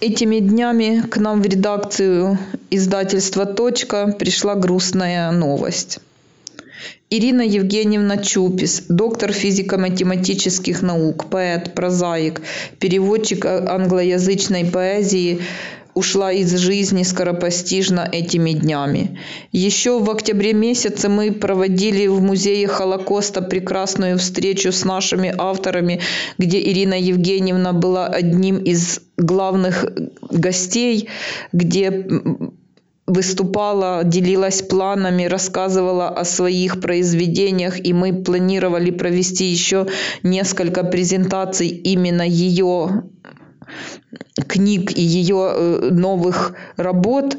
Этими днями к нам в редакцию издательства «Точка» пришла грустная новость. Ирина Евгеньевна Чупис, доктор физико-математических наук, поэт, прозаик, переводчик англоязычной поэзии, ушла из жизни скоропостижно этими днями. Еще в октябре месяце мы проводили в музее Холокоста прекрасную встречу с нашими авторами, где Ирина Евгеньевна была одним из главных гостей, где выступала, делилась планами, рассказывала о своих произведениях, и мы планировали провести еще несколько презентаций именно ее книг и ее э, новых работ.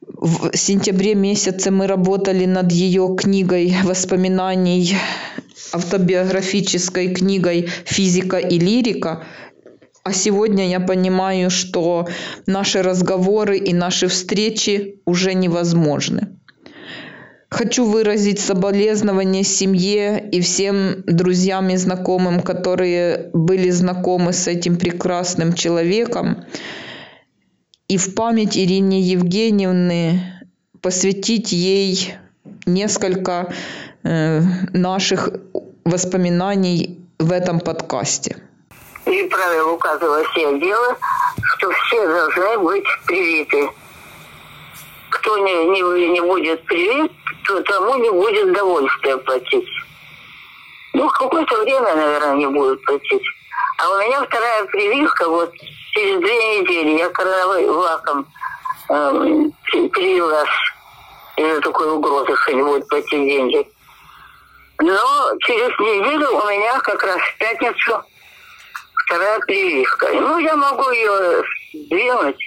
В сентябре месяце мы работали над ее книгой воспоминаний, автобиографической книгой «Физика и лирика». А сегодня я понимаю, что наши разговоры и наши встречи уже невозможны. Хочу выразить соболезнования семье и всем друзьям и знакомым, которые были знакомы с этим прекрасным человеком. И в память Ирине Евгеньевны посвятить ей несколько э, наших воспоминаний в этом подкасте. И правило указывало все дело, что все должны быть привиты. Кто не, не, не будет привит, то тому не будет удовольствия платить. Ну, какое-то время, наверное, не будет платить. А у меня вторая прививка, вот через две недели я коронавирусом э, привилась из-за такой угрозы, что не будет платить деньги. Но через неделю у меня как раз в пятницу вторая прививка. Ну, я могу ее сделать.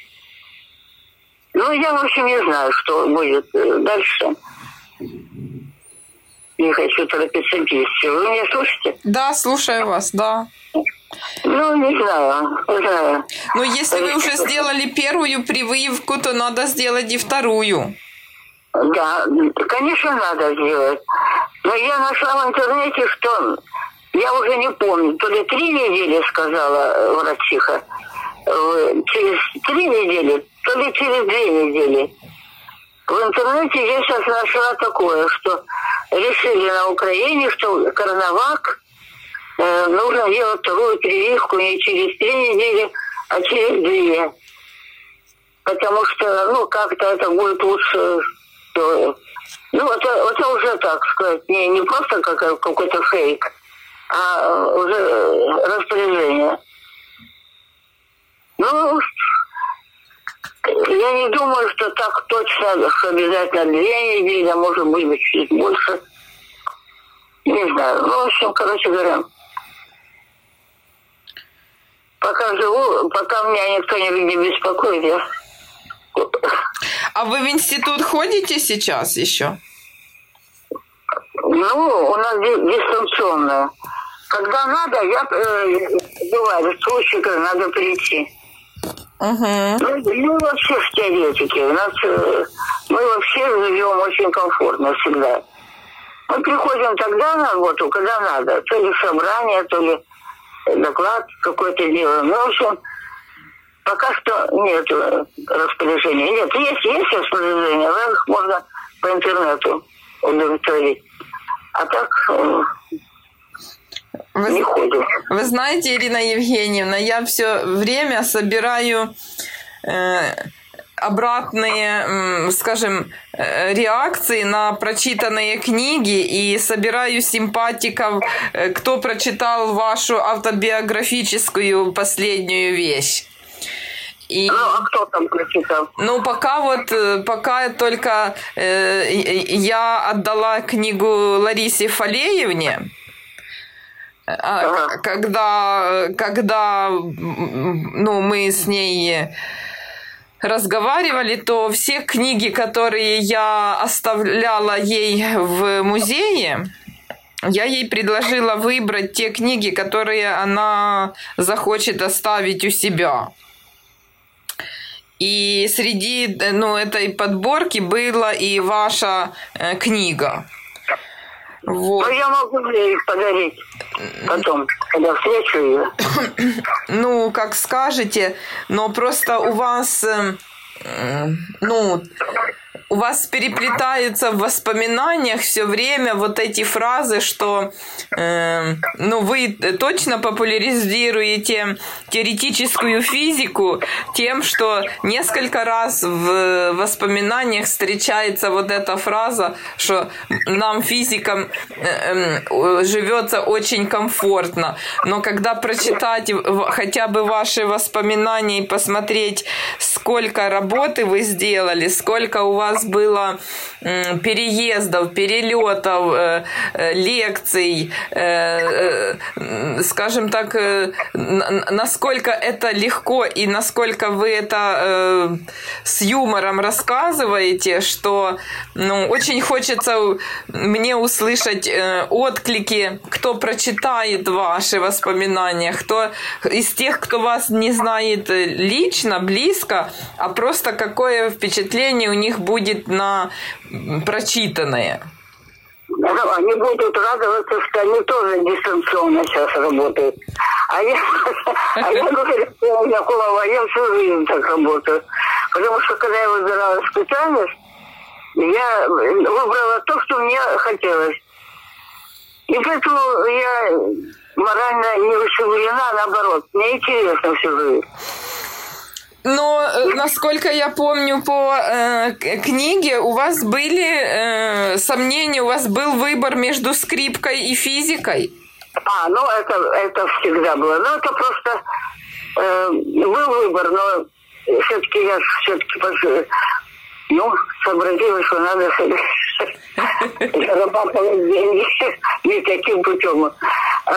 Ну, я, в общем, не знаю, что будет э, дальше. Не хочу торопиться пищу. Вы меня слушаете? Да, слушаю вас, да. Ну, не знаю, не знаю. Но если вы уже сделали первую прививку, то надо сделать и вторую. Да, конечно, надо сделать. Но я нашла в интернете, что я уже не помню, то ли три недели, сказала врачиха, через три недели, то ли через две недели. В интернете я сейчас нашла такое, что решили на Украине, что коронавак э, нужно делать вторую прививку не через три недели, а через две. Потому что, ну, как-то это будет лучше. Что... Ну, это, это уже, так сказать, не, не просто как, какой-то фейк, а уже распоряжение. Ну, я не думаю, что так точно, что обязательно две недели, а может быть чуть больше. Не знаю. Ну, в общем, короче говоря, пока живу, пока меня никто не, не беспокоит, я... А вы в институт ходите сейчас еще? Ну, у нас дистанционная. Когда надо, я э, бывает, случай, когда надо прийти. Угу. Ну, ну, вообще в теоретике. У нас, э, мы вообще живем очень комфортно всегда. Мы приходим тогда на работу, когда надо. То ли собрание, то ли доклад какой-то делаем. Ну, в общем, пока что нет распоряжения. Нет, есть, есть распоряжения, их можно по интернету удовлетворить. А так э, вы, не ходим. Вы знаете, Ирина Евгеньевна, я все время собираю э, обратные, скажем, э, реакции на прочитанные книги и собираю симпатиков, э, кто прочитал вашу автобиографическую последнюю вещь. И, ну, а кто там прочитал? Ну, пока вот, э, пока только э, я отдала книгу Ларисе Фалеевне, ага. когда, когда ну, мы с ней разговаривали, то все книги, которые я оставляла ей в музее, я ей предложила выбрать те книги, которые она захочет оставить у себя. И среди ну, этой подборки была и ваша э, книга. Вот. Но я могу ей их подарить потом, когда встречу ее. Ну, как скажете, но просто у вас, э, ну, у вас переплетаются в воспоминаниях все время вот эти фразы, что э, ну, вы точно популяризируете теоретическую физику тем, что несколько раз в воспоминаниях встречается вот эта фраза, что нам, физикам, э, э, живется очень комфортно. Но когда прочитать хотя бы ваши воспоминания и посмотреть, сколько работы вы сделали, сколько у вас было переездов, перелетов, э, э, лекций, э, скажем так, насколько это легко и насколько вы это с юмором рассказываете, что ну, очень хочется мне услышать отклики, кто прочитает ваши воспоминания, кто из тех, кто вас не знает лично, близко, а просто какое впечатление у них будет на прочитанное. Ну, они будут радоваться, что они тоже дистанционно сейчас работают. А я, а я говорю, у меня голова, я всю жизнь так работаю. Потому что когда я выбирала специальность, я выбрала то, что мне хотелось. И поэтому я морально не ущемлена, наоборот. Мне интересно всю жизнь. Но, э, насколько я помню по э, книге, у вас были э, сомнения, у вас был выбор между скрипкой и физикой. А, ну это, это всегда было. Ну, это просто э, был выбор, но все-таки я все-таки ну, сообразила, что надо зарабатывать деньги не таким путем.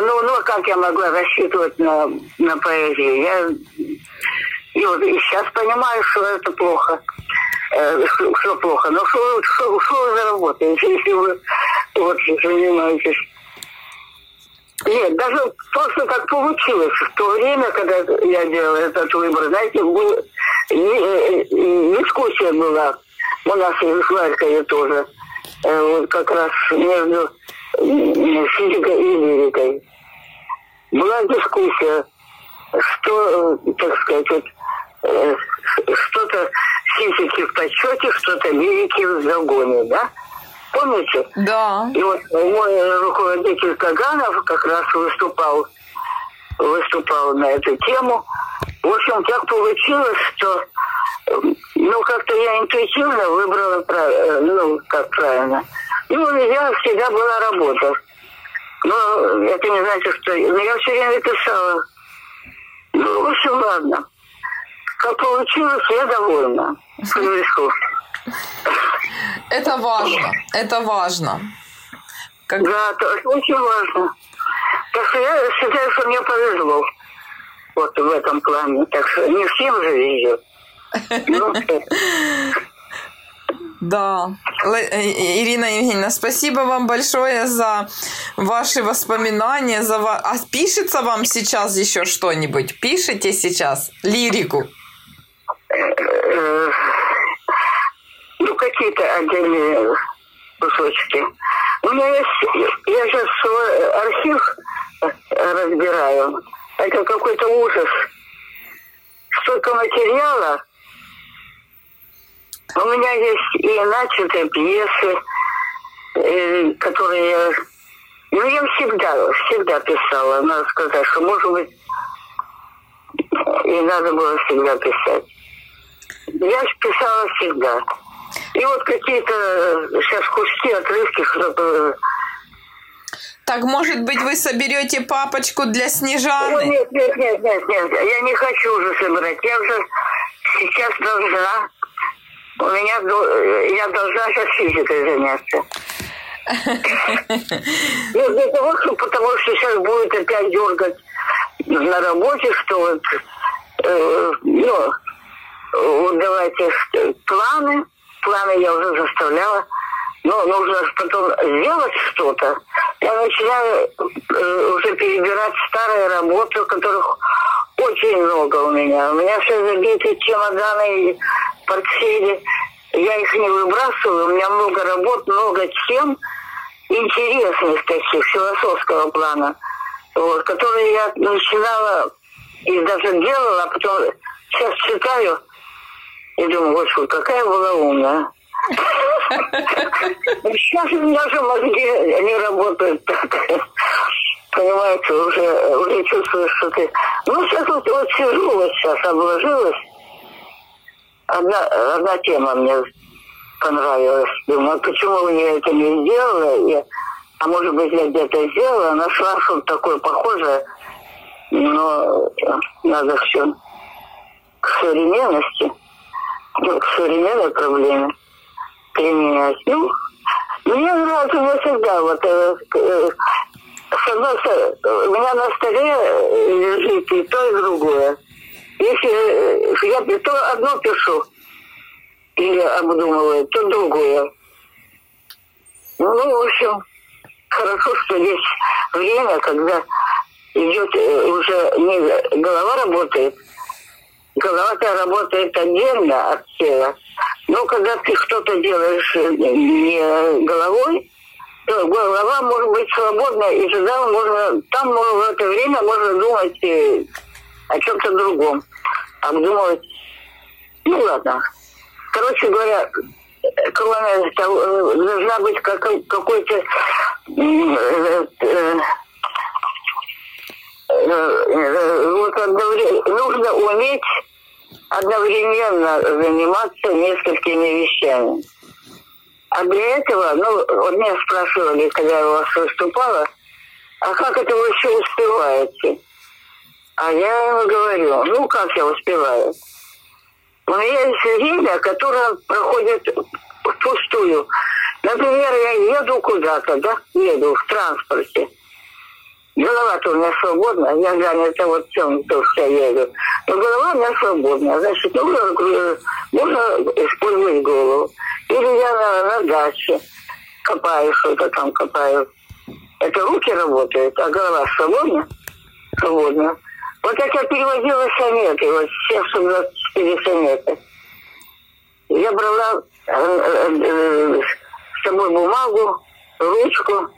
Ну, ну, как я могла рассчитывать на, на поэзию? Я и вот и сейчас понимаю, что это плохо. Э, что, что плохо. Но что, что, что вы заработаете, если вы вот занимаетесь? Нет, даже просто так получилось. В то время, когда я делала этот выбор, знаете, был, дискуссия была у нас в Харькове тоже. Э, вот как раз между физикой и лирикой. Была дискуссия, что, так сказать, вот, Э, что-то физики в почете, что-то лирики в загоне, да? Помните? Да. И вот мой руководитель Каганов как раз выступал, выступал на эту тему. В общем, так получилось, что ну, как-то я интуитивно выбрала, ну, как правильно. Ну, у меня всегда была работа. Но это не значит, что... Но я все время писала. Ну, в общем, ладно. Как получилось, я довольна. Это важно, это важно. Как... Да, это очень важно. Так что я считаю, что мне повезло. Вот в этом плане. Так что не всем же везет. Ну, да. Э, Ирина Евгеньевна, спасибо вам большое за ваши воспоминания. За... А пишется вам сейчас еще что-нибудь? Пишите сейчас лирику? Э, ну, какие-то отдельные кусочки. У меня есть, я сейчас свой архив разбираю. Это какой-то ужас. Столько материала. У меня есть и начатые пьесы, э, которые. Ну, я всегда, всегда писала. Надо сказать, что, может быть, и надо было всегда писать. Я писала всегда. И вот какие-то сейчас куски, отрывки, что-то... Так, может быть, вы соберете папочку для Снежаны? О, нет, нет, нет, нет, нет. Я не хочу уже собирать. Я уже сейчас должна. У меня я должна сейчас физикой заняться. Ну, для того, что, потому что сейчас будет опять дергать на работе, что вот, э, ну, вот давайте планы. Планы я уже заставляла. Но нужно потом сделать что-то. Я начинаю э, уже перебирать старые работы, которых очень много у меня. У меня все забиты чемоданы и портфели. Я их не выбрасываю. У меня много работ, много тем. интересных таких, философского плана, вот, которые я начинала и даже делала, а потом сейчас читаю и думаю, господи, какая была умная. Сейчас у меня же мозги не работают так. Понимаете, уже, уже чувствую, что ты... Ну, сейчас вот, вот сижу, вот сейчас обложилась. Одна, одна тема мне понравилась. Думаю, а почему я это не сделала? Я, а может быть, я где-то сделала, нашла что-то такое похожее. Но надо все к современности, к современной проблеме применять. Ну, мне нравится мне всегда вот э, э, у меня на столе э, лежит и то, и другое. Если э, я то одно пишу или обдумываю, то другое. Ну, в общем, хорошо, что есть время, когда идет э, уже не голова работает, голова-то работает отдельно от тела. Но когда ты что-то делаешь не головой, то голова может быть свободна, и тогда можно, там в это время можно думать э, о чем-то другом. Обдумывать. Ну ладно. Короче говоря, кроме того, должна быть как, какой-то э, э, вот одновременно, нужно уметь одновременно заниматься несколькими вещами. А для этого, ну, вот меня спрашивали, когда я у вас выступала, а как это вы все успеваете? А я ему говорю, ну, как я успеваю? У меня есть время, которое проходит впустую. Например, я еду куда-то, да, еду в транспорте – Голова-то у меня свободна, я занята вот тем, то, что я еду. Но голова у меня свободна. Значит, нужно, э, можно использовать голову. Или я на, на даче копаю что-то там, копаю. Это руки работают, а голова свободна? Свободна. Вот как я переводила сометы, вот все 124 сометы. Я брала э, э, э, с собой бумагу, ручку,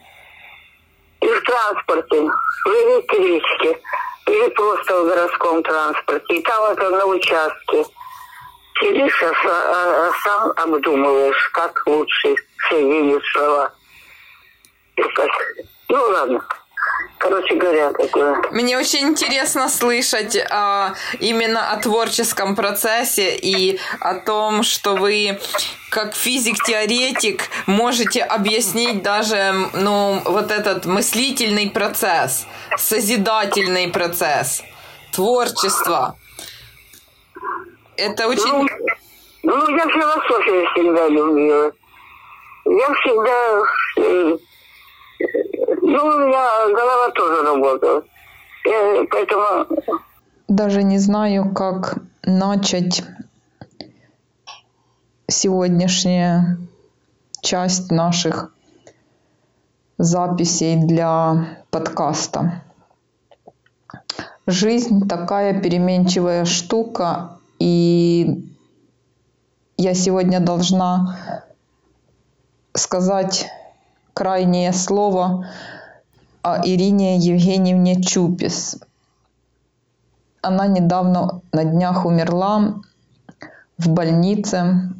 и в транспорте, в электричке, или просто в городском транспорте. И там это на участке. Сидишь, а, а, а сам обдумываешь, как лучше соединить слова. Ну ладно короче говоря, такое. Мне очень интересно слышать а, именно о творческом процессе и о том, что вы как физик-теоретик можете объяснить даже ну, вот этот мыслительный процесс, созидательный процесс, творчество. Это очень... Ну, ну я философию всегда любила. Я всегда э, ну, у меня голова тоже работает. Я, поэтому... Даже не знаю, как начать сегодняшняя часть наших записей для подкаста. Жизнь такая переменчивая штука, и я сегодня должна сказать крайнее слово Ирине Евгеньевне Чупис. Она недавно на днях умерла в больнице.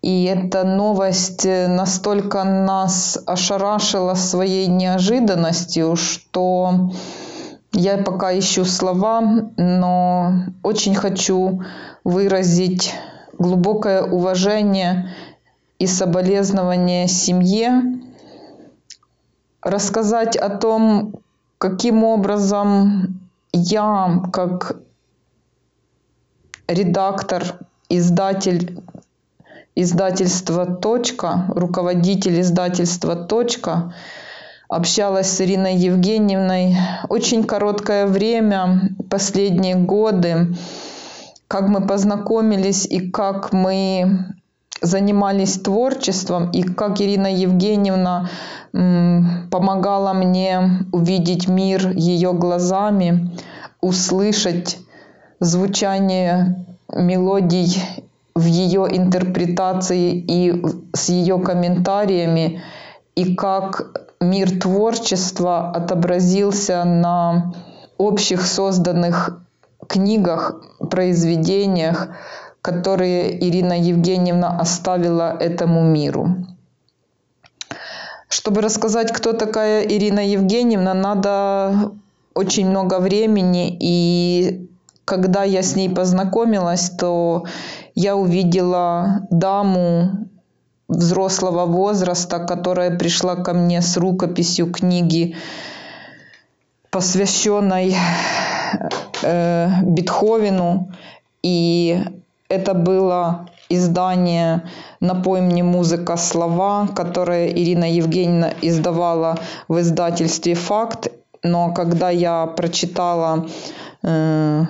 И эта новость настолько нас ошарашила своей неожиданностью, что я пока ищу слова, но очень хочу выразить глубокое уважение и соболезнования семье, рассказать о том, каким образом я, как редактор, издатель издательства «Точка», руководитель издательства «Точка», общалась с Ириной Евгеньевной. Очень короткое время, последние годы, как мы познакомились и как мы занимались творчеством, и как Ирина Евгеньевна помогала мне увидеть мир ее глазами, услышать звучание мелодий в ее интерпретации и с ее комментариями, и как мир творчества отобразился на общих созданных книгах, произведениях, которые Ирина Евгеньевна оставила этому миру. Чтобы рассказать, кто такая Ирина Евгеньевна, надо очень много времени. И когда я с ней познакомилась, то я увидела даму взрослого возраста, которая пришла ко мне с рукописью книги, посвященной э, Бетховену. И это было издание «Напой мне музыка слова», которое Ирина Евгеньевна издавала в издательстве «Факт». Но когда я прочитала э,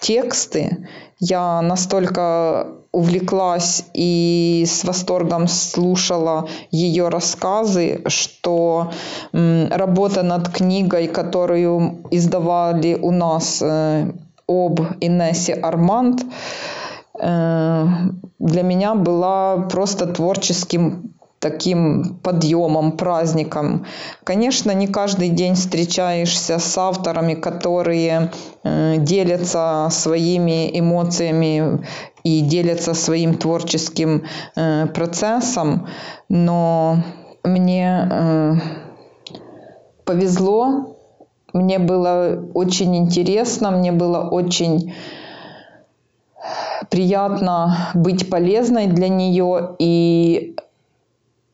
тексты, я настолько увлеклась и с восторгом слушала ее рассказы, что работа над книгой, которую издавали у нас э, об Инессе Арманд, для меня была просто творческим таким подъемом, праздником. Конечно, не каждый день встречаешься с авторами, которые э, делятся своими эмоциями и делятся своим творческим э, процессом, но мне э, повезло, мне было очень интересно, мне было очень приятно быть полезной для нее и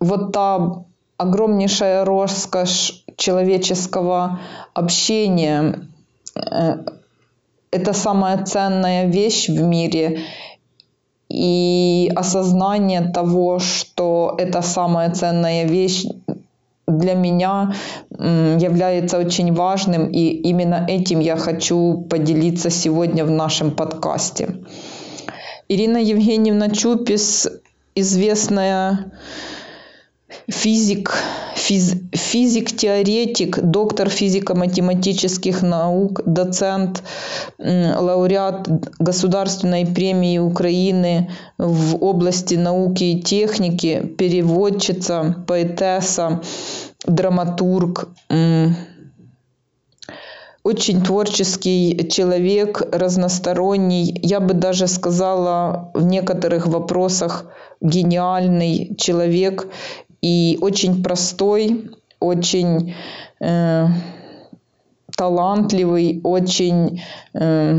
вот та огромнейшая роскошь человеческого общения э, это самая ценная вещь в мире. И осознание того, что это самая ценная вещь для меня является очень важным, и именно этим я хочу поделиться сегодня в нашем подкасте. Ирина Евгеньевна Чупис, известная физик, физ, физик-теоретик, доктор физико-математических наук, доцент, лауреат Государственной премии Украины в области науки и техники, переводчица, поэтесса, драматург, очень творческий человек, разносторонний, я бы даже сказала в некоторых вопросах гениальный человек и очень простой, очень э, талантливый, очень, э,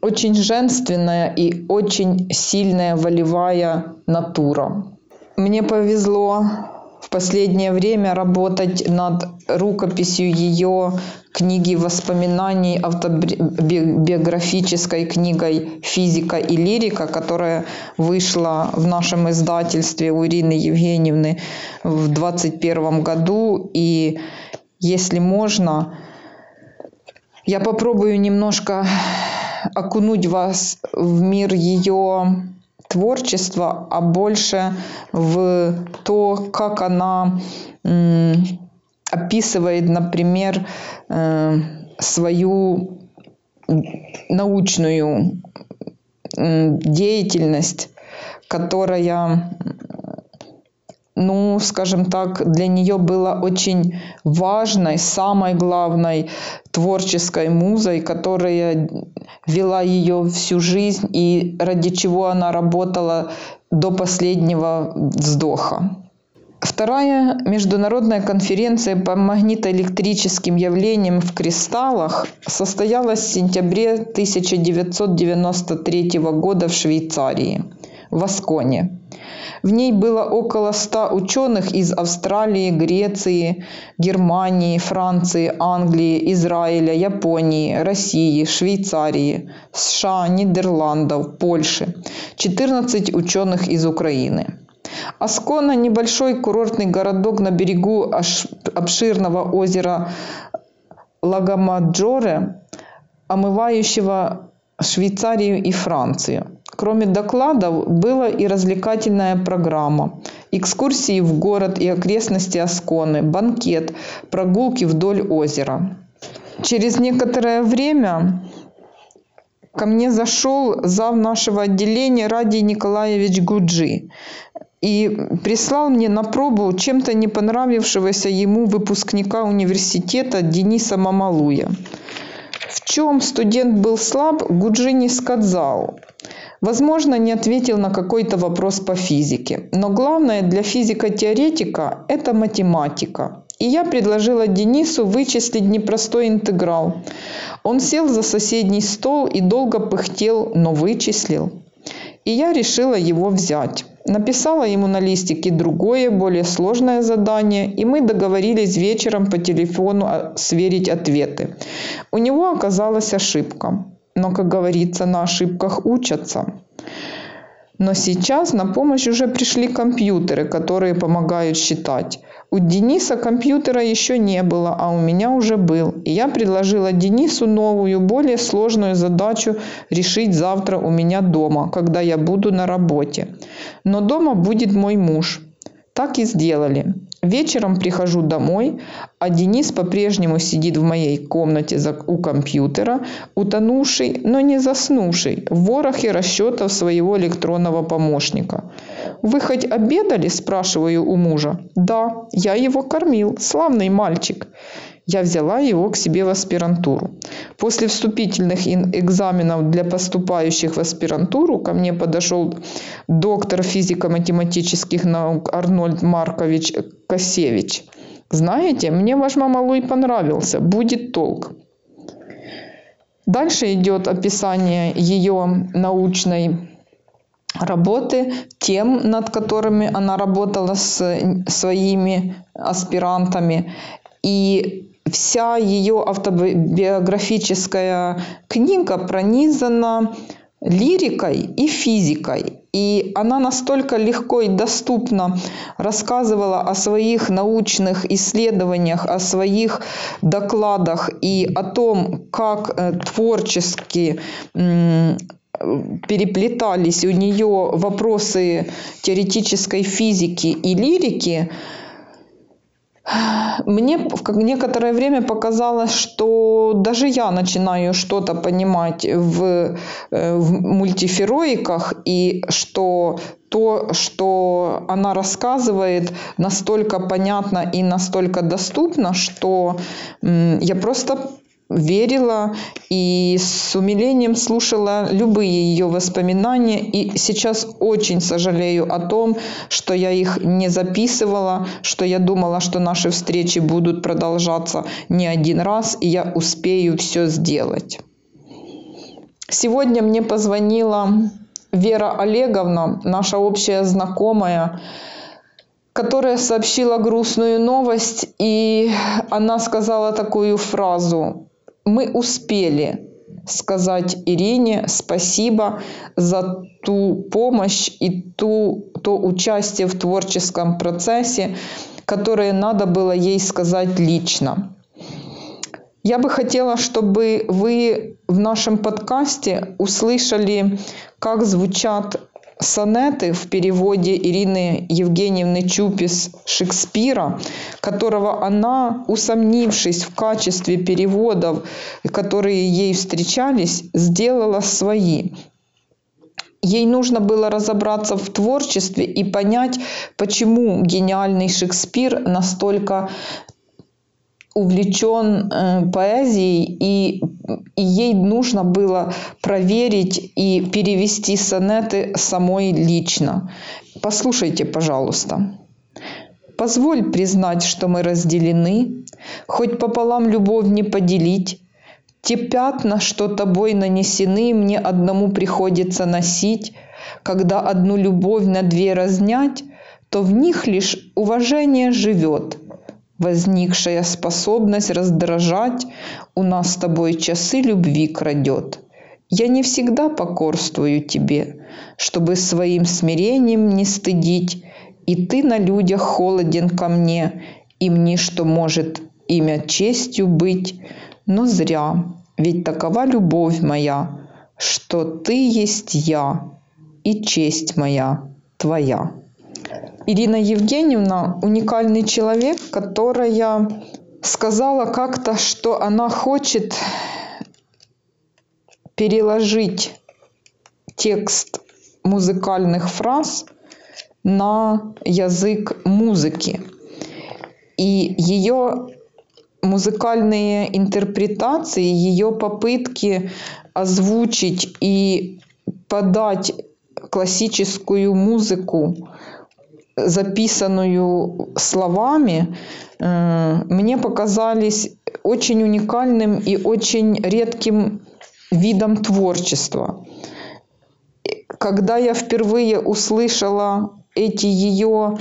очень женственная и очень сильная волевая натура. Мне повезло в последнее время работать над рукописью ее книги воспоминаний, автобиографической книгой «Физика и лирика», которая вышла в нашем издательстве у Ирины Евгеньевны в 2021 году. И если можно, я попробую немножко окунуть вас в мир ее творчества, а больше в то, как она описывает, например, э, свою научную деятельность, которая, ну, скажем так, для нее была очень важной, самой главной творческой музой, которая вела ее всю жизнь и ради чего она работала до последнего вздоха. Вторая международная конференция по магнитоэлектрическим явлениям в кристаллах состоялась в сентябре 1993 года в Швейцарии, в Асконе. В ней было около 100 ученых из Австралии, Греции, Германии, Франции, Англии, Израиля, Японии, России, Швейцарии, США, Нидерландов, Польши, 14 ученых из Украины. Аскона – небольшой курортный городок на берегу обширного озера Лагомаджоре, омывающего Швейцарию и Францию. Кроме докладов, была и развлекательная программа. Экскурсии в город и окрестности Асконы, банкет, прогулки вдоль озера. Через некоторое время ко мне зашел зав нашего отделения Радий Николаевич Гуджи. и прислал мне на пробу чем-то не понравившегося ему выпускника университета Дениса Мамалуя. В чем студент был слаб, Гуджи не сказал. Возможно, не ответил на какой-то вопрос по физике. Но главное для физика-теоретика – это математика. И я предложила Денису вычислить непростой интеграл. Он сел за соседний стол и долго пыхтел, но вычислил. И я решила его взять. Написала ему на листике другое, более сложное задание, и мы договорились вечером по телефону а, сверить ответы. У него оказалась ошибка. Но, как говорится, на ошибках учатся. Но сейчас на помощь уже пришли компьютеры, которые помогают считать. У Дениса компьютера еще не было, а у меня уже был. И я предложила Денису новую, более сложную задачу решить завтра у меня дома, когда я буду на работе. Но дома будет мой муж. Так и сделали. Вечером прихожу домой, а Денис по-прежнему сидит в моей комнате у компьютера, утонувший, но не заснувший, в ворохе расчетов своего электронного помощника. «Вы хоть обедали?» – спрашиваю у мужа. «Да, я его кормил, славный мальчик» я взяла его к себе в аспирантуру. После вступительных экзаменов для поступающих в аспирантуру ко мне подошел доктор физико-математических наук Арнольд Маркович Косевич. Знаете, мне ваш мамалуй понравился, будет толк. Дальше идет описание ее научной работы, тем, над которыми она работала с своими аспирантами. И вся ее автобиографическая книга пронизана лирикой и физикой. И она настолько легко и доступно рассказывала о своих научных исследованиях, о своих докладах и о том, как э, творчески переплетались у нее вопросы теоретической физики и лирики, мне в некоторое время показалось, что даже я начинаю что-то понимать в, э, в мультифероиках, и что то, что она рассказывает, настолько понятно и настолько доступно, что я просто верила и с умилением слушала любые ее воспоминания. И сейчас очень сожалею о том, что я их не записывала, что я думала, что наши встречи будут продолжаться не один раз, и я успею все сделать. Сегодня мне позвонила Вера Олеговна, наша общая знакомая, которая сообщила грустную новость, и она сказала такую фразу мы успели сказать Ирине спасибо за ту помощь и ту, то участие в творческом процессе, которое надо было ей сказать лично. Я бы хотела, чтобы вы в нашем подкасте услышали, как звучат сонеты в переводе Ирины Евгеньевны Чупис Шекспира, которого она, усомнившись в качестве переводов, которые ей встречались, сделала свои. Ей нужно было разобраться в творчестве и понять, почему гениальный Шекспир настолько увлечен э, поэзией, и, и ей нужно было проверить и перевести сонеты самой лично. Послушайте, пожалуйста. Позволь признать, что мы разделены, хоть пополам любовь не поделить. Те пятна, что тобой нанесены, мне одному приходится носить. Когда одну любовь на две разнять, то в них лишь уважение живет – возникшая способность раздражать у нас с тобой часы любви крадет. Я не всегда покорствую тебе, чтобы своим смирением не стыдить, и ты на людях холоден ко мне, и мне что может имя честью быть, но зря, ведь такова любовь моя, что ты есть я, и честь моя твоя. Ирина Евгеньевна уникальный человек, которая сказала как-то, что она хочет переложить текст музыкальных фраз на язык музыки. И ее музыкальные интерпретации, ее попытки озвучить и подать классическую музыку, записанную словами, э, мне показались очень уникальным и очень редким видом творчества. Когда я впервые услышала эти ее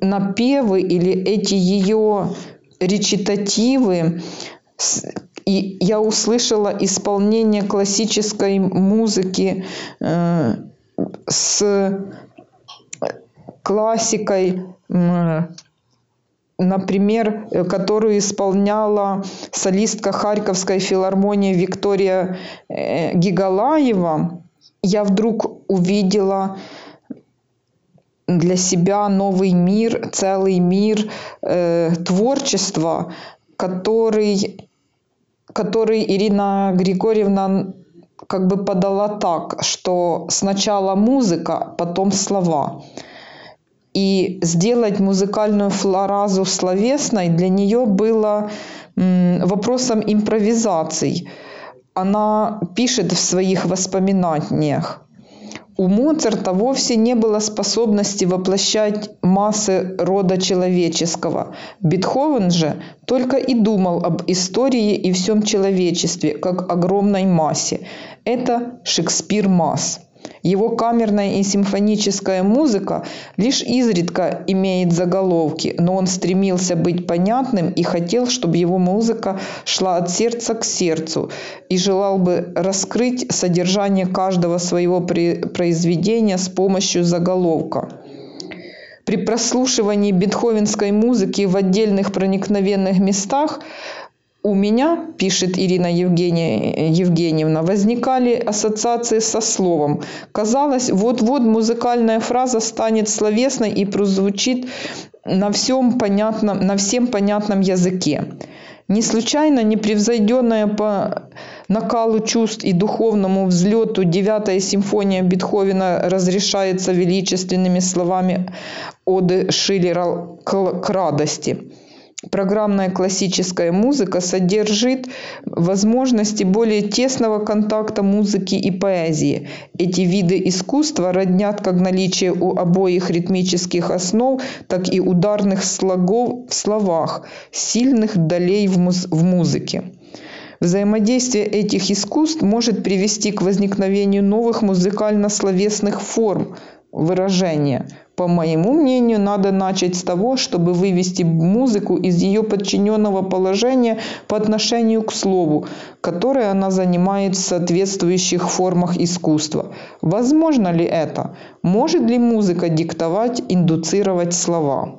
напевы или эти ее речитативы, и я услышала исполнение классической музыки э, с классикой, например, которую исполняла солистка Харьковской филармонии Виктория э, Гигалаева, я вдруг увидела для себя новый мир, целый мир э, творчества, который, который Ирина Григорьевна как бы подала так, что сначала музыка, потом слова. И сделать музыкальную флоразу словесной для нее было вопросом импровизаций. Она пишет в своих воспоминаниях. У Моцарта вовсе не было способности воплощать массы рода человеческого. Бетховен же только и думал об истории и всем человечестве, как огромной массе. Это Шекспир масс. Его камерная и симфоническая музыка лишь изредка имеет заголовки, но он стремился быть понятным и хотел, чтобы его музыка шла от сердца к сердцу и желал бы раскрыть содержание каждого своего произведения с помощью заголовка. При прослушивании бетховенской музыки в отдельных проникновенных местах у меня, пишет Ирина Евгения, Евгеньевна, возникали ассоциации со словом. Казалось, вот-вот музыкальная фраза станет словесной и прозвучит на, всем понятном, на всем понятном языке. Не случайно непревзойденная по накалу чувств и духовному взлету девятая симфония Бетховена разрешается величественными словами оды Шиллера к радости – программная классическая музыка содержит возможности более тесного контакта музыки и поэзии. Эти виды искусства роднят как наличие у обоих ритмических основ, так и ударных слогов в словах, сильных долей в, муз- в музыке. Взаимодействие этих искусств может привести к возникновению новых музыкально-словесных форм выражения – по моему мнению, надо начать с того, чтобы вывести музыку из ее подчиненного положения по отношению к слову, которое она занимает в соответствующих формах искусства. Возможно ли это? Может ли музыка диктовать, индуцировать слова?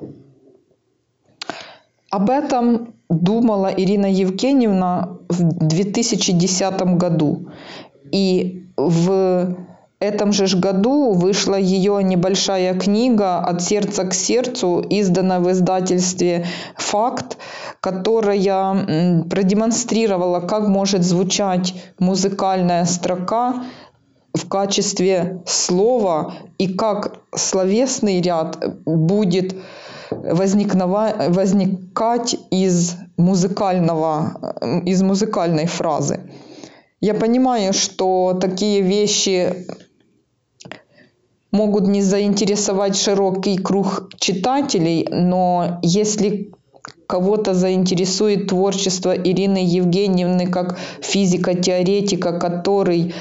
Об этом думала Ирина Евгеньевна в 2010 году. И в этом же году вышла ее небольшая книга «От сердца к сердцу», изданная в издательстве «Факт», которая продемонстрировала, как может звучать музыкальная строка в качестве слова и как словесный ряд будет возникать из, музыкального, из музыкальной фразы. Я понимаю, что такие вещи могут не заинтересовать широкий круг читателей, но если кого-то заинтересует творчество Ирины Евгеньевны как физика-теоретика, который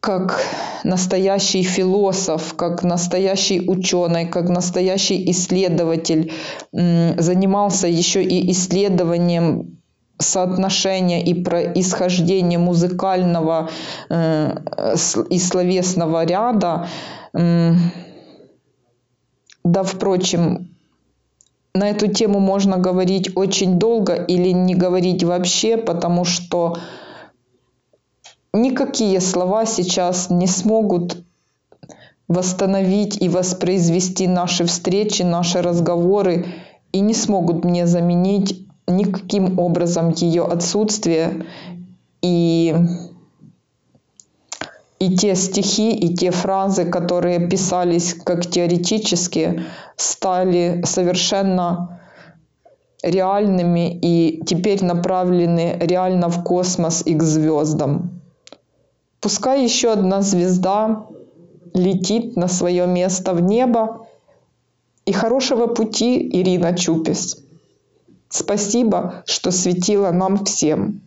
как настоящий философ, как настоящий ученый, как настоящий исследователь занимался еще и исследованием соотношение и происхождение музыкального э, и словесного ряда. Э, да, впрочем, на эту тему можно говорить очень долго или не говорить вообще, потому что никакие слова сейчас не смогут восстановить и воспроизвести наши встречи, наши разговоры и не смогут мне заменить никаким образом ее отсутствие и и те стихи, и те фразы, которые писались как теоретические, стали совершенно реальными и теперь направлены реально в космос и к звездам. Пускай еще одна звезда летит на свое место в небо. И хорошего пути, Ирина Чупис. Спасибо, что светила нам всем.